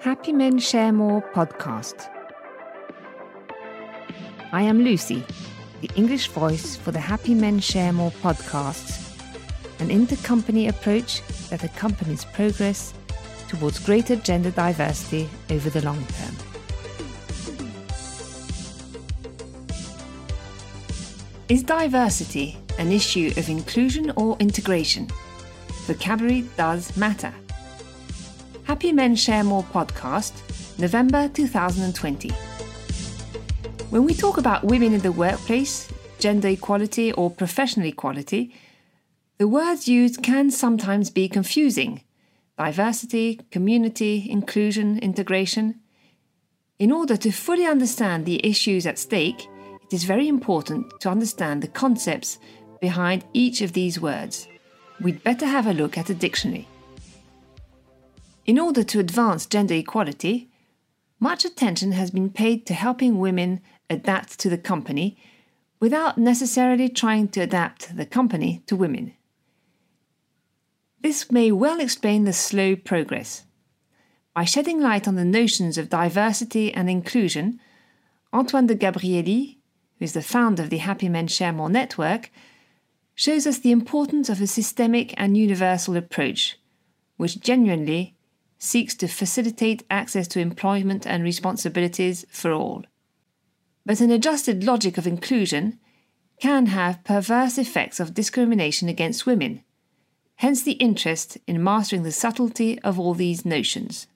Happy Men Share More podcast. I am Lucy, the English voice for the Happy Men Share More podcast, an intercompany approach that accompanies progress towards greater gender diversity over the long term. Is diversity an issue of inclusion or integration? Vocabulary does matter. Happy Men Share More podcast, November 2020. When we talk about women in the workplace, gender equality, or professional equality, the words used can sometimes be confusing diversity, community, inclusion, integration. In order to fully understand the issues at stake, it is very important to understand the concepts behind each of these words. We'd better have a look at a dictionary. In order to advance gender equality, much attention has been paid to helping women adapt to the company without necessarily trying to adapt the company to women. This may well explain the slow progress. By shedding light on the notions of diversity and inclusion, Antoine de Gabrielli, who is the founder of the Happy Men Share More network, shows us the importance of a systemic and universal approach, which genuinely seeks to facilitate access to employment and responsibilities for all. But an adjusted logic of inclusion can have perverse effects of discrimination against women, hence the interest in mastering the subtlety of all these notions.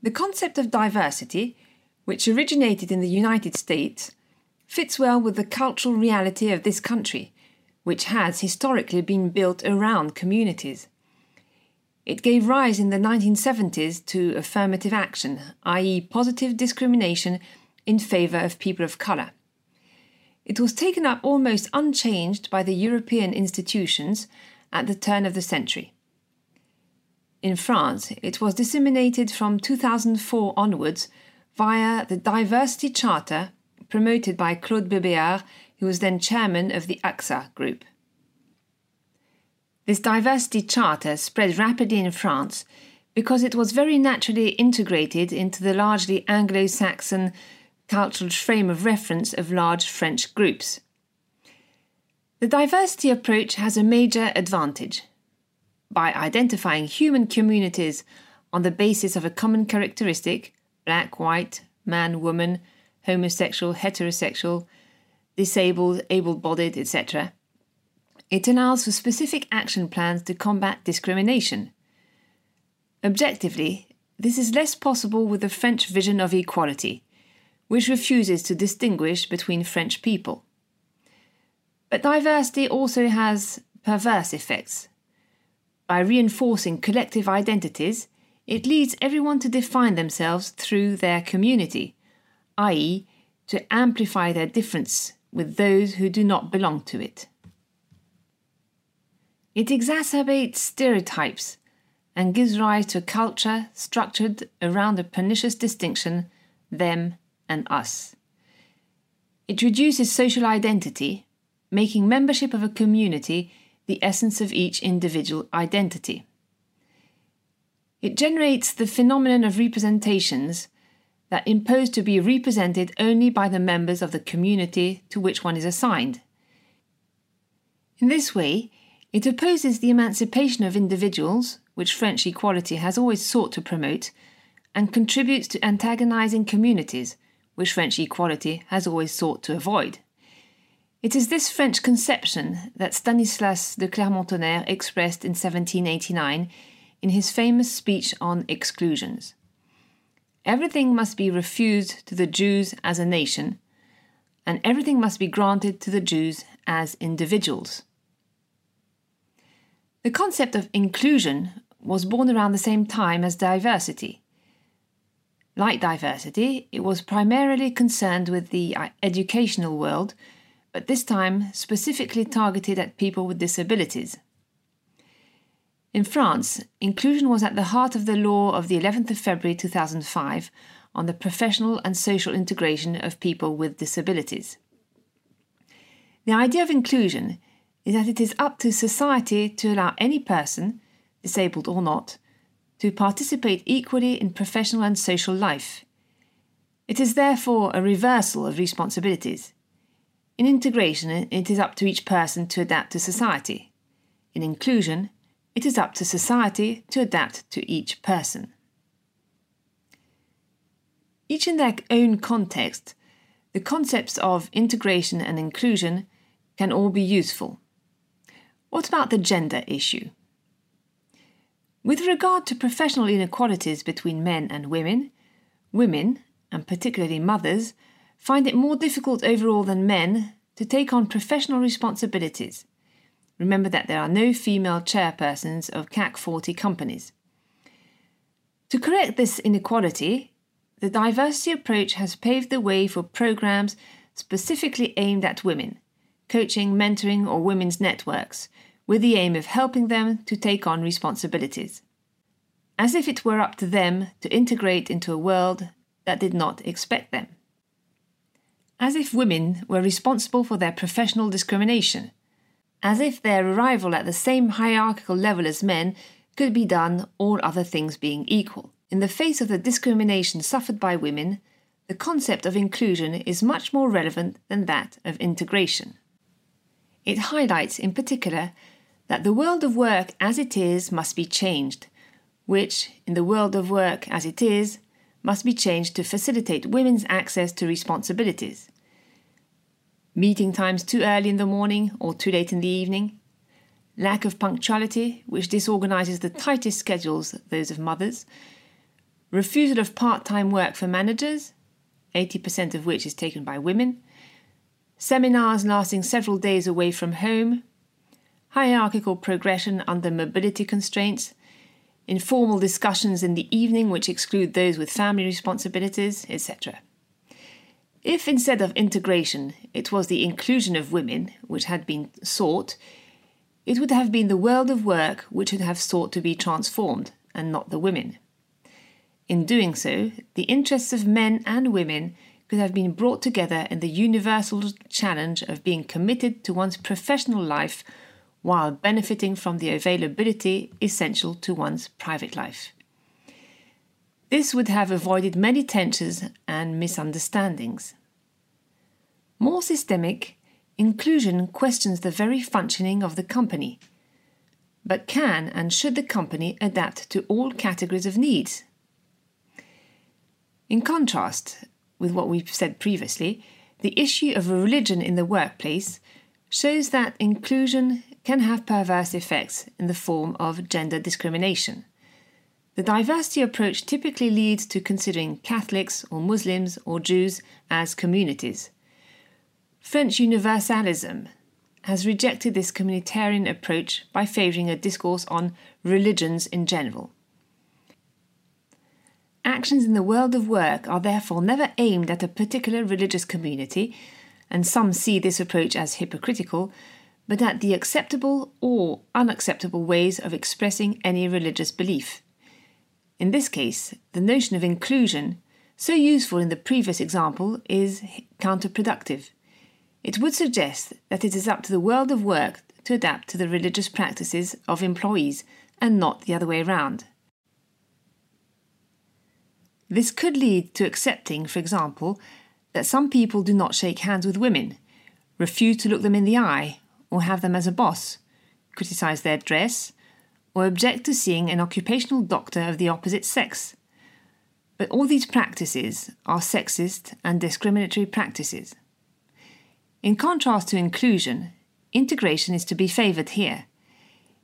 The concept of diversity, which originated in the United States, fits well with the cultural reality of this country, which has historically been built around communities. It gave rise in the 1970s to affirmative action, i.e., positive discrimination in favour of people of colour. It was taken up almost unchanged by the European institutions at the turn of the century. In France, it was disseminated from 2004 onwards via the Diversity Charter promoted by Claude Bébéar, who was then chairman of the AXA group. This diversity charter spread rapidly in France because it was very naturally integrated into the largely Anglo Saxon cultural frame of reference of large French groups. The diversity approach has a major advantage. By identifying human communities on the basis of a common characteristic black, white, man, woman, homosexual, heterosexual, disabled, able bodied, etc. It allows for specific action plans to combat discrimination. Objectively, this is less possible with the French vision of equality, which refuses to distinguish between French people. But diversity also has perverse effects. By reinforcing collective identities, it leads everyone to define themselves through their community, i.e., to amplify their difference with those who do not belong to it. It exacerbates stereotypes and gives rise to a culture structured around a pernicious distinction them and us. It reduces social identity, making membership of a community the essence of each individual identity. It generates the phenomenon of representations that impose to be represented only by the members of the community to which one is assigned. In this way, it opposes the emancipation of individuals, which French equality has always sought to promote, and contributes to antagonizing communities, which French equality has always sought to avoid. It is this French conception that Stanislas de Clermont-Tonnerre expressed in 1789 in his famous speech on exclusions. Everything must be refused to the Jews as a nation, and everything must be granted to the Jews as individuals. The concept of inclusion was born around the same time as diversity. Like diversity, it was primarily concerned with the uh, educational world, but this time specifically targeted at people with disabilities. In France, inclusion was at the heart of the law of the 11th of February 2005 on the professional and social integration of people with disabilities. The idea of inclusion is that it is up to society to allow any person, disabled or not, to participate equally in professional and social life. It is therefore a reversal of responsibilities. In integration, it is up to each person to adapt to society. In inclusion, it is up to society to adapt to each person. Each in their own context, the concepts of integration and inclusion can all be useful. What about the gender issue? With regard to professional inequalities between men and women, women, and particularly mothers, find it more difficult overall than men to take on professional responsibilities. Remember that there are no female chairpersons of CAC 40 companies. To correct this inequality, the diversity approach has paved the way for programs specifically aimed at women, coaching, mentoring, or women's networks, with the aim of helping them to take on responsibilities. As if it were up to them to integrate into a world that did not expect them. As if women were responsible for their professional discrimination. As if their arrival at the same hierarchical level as men could be done, all other things being equal. In the face of the discrimination suffered by women, the concept of inclusion is much more relevant than that of integration. It highlights, in particular, that the world of work as it is must be changed, which, in the world of work as it is, must be changed to facilitate women's access to responsibilities. Meeting times too early in the morning or too late in the evening, lack of punctuality, which disorganizes the tightest schedules, those of mothers, refusal of part time work for managers, 80% of which is taken by women, seminars lasting several days away from home, hierarchical progression under mobility constraints, informal discussions in the evening which exclude those with family responsibilities, etc. If instead of integration it was the inclusion of women which had been sought, it would have been the world of work which would have sought to be transformed, and not the women. In doing so, the interests of men and women could have been brought together in the universal challenge of being committed to one's professional life while benefiting from the availability essential to one's private life. This would have avoided many tensions and misunderstandings. More systemic, inclusion questions the very functioning of the company. But can and should the company adapt to all categories of needs? In contrast with what we've said previously, the issue of religion in the workplace shows that inclusion can have perverse effects in the form of gender discrimination. The diversity approach typically leads to considering Catholics or Muslims or Jews as communities. French universalism has rejected this communitarian approach by favouring a discourse on religions in general. Actions in the world of work are therefore never aimed at a particular religious community, and some see this approach as hypocritical, but at the acceptable or unacceptable ways of expressing any religious belief. In this case, the notion of inclusion, so useful in the previous example, is counterproductive. It would suggest that it is up to the world of work to adapt to the religious practices of employees and not the other way around. This could lead to accepting, for example, that some people do not shake hands with women, refuse to look them in the eye, or have them as a boss, criticize their dress, or object to seeing an occupational doctor of the opposite sex. But all these practices are sexist and discriminatory practices. In contrast to inclusion, integration is to be favoured here.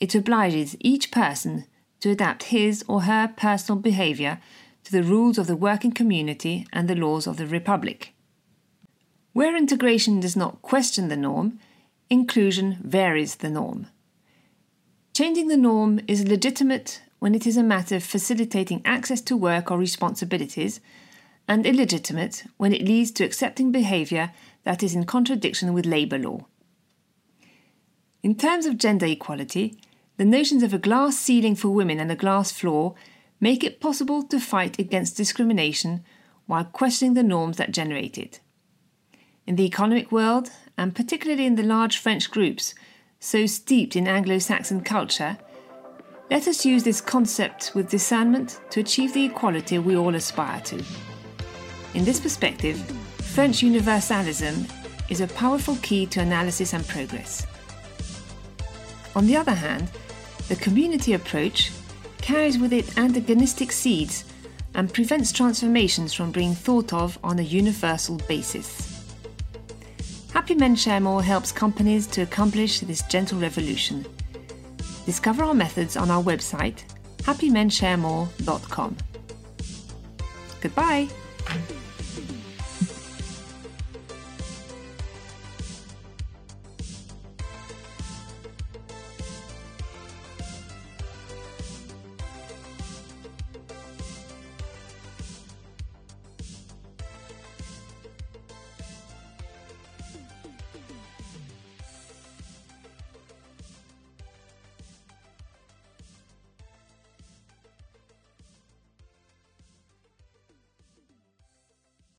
It obliges each person to adapt his or her personal behaviour to the rules of the working community and the laws of the Republic. Where integration does not question the norm, inclusion varies the norm. Changing the norm is legitimate when it is a matter of facilitating access to work or responsibilities, and illegitimate when it leads to accepting behaviour that is in contradiction with labour law. In terms of gender equality, the notions of a glass ceiling for women and a glass floor make it possible to fight against discrimination while questioning the norms that generate it. In the economic world, and particularly in the large French groups so steeped in Anglo Saxon culture, Let us use this concept with discernment to achieve the equality we all aspire to. In this perspective, French universalism is a powerful key to analysis and progress. On the other hand, the community approach carries with it antagonistic seeds and prevents transformations from being thought of on a universal basis. Happy Men Share More helps companies to accomplish this gentle revolution. Discover our methods on our website, happymensharemore.com. Goodbye!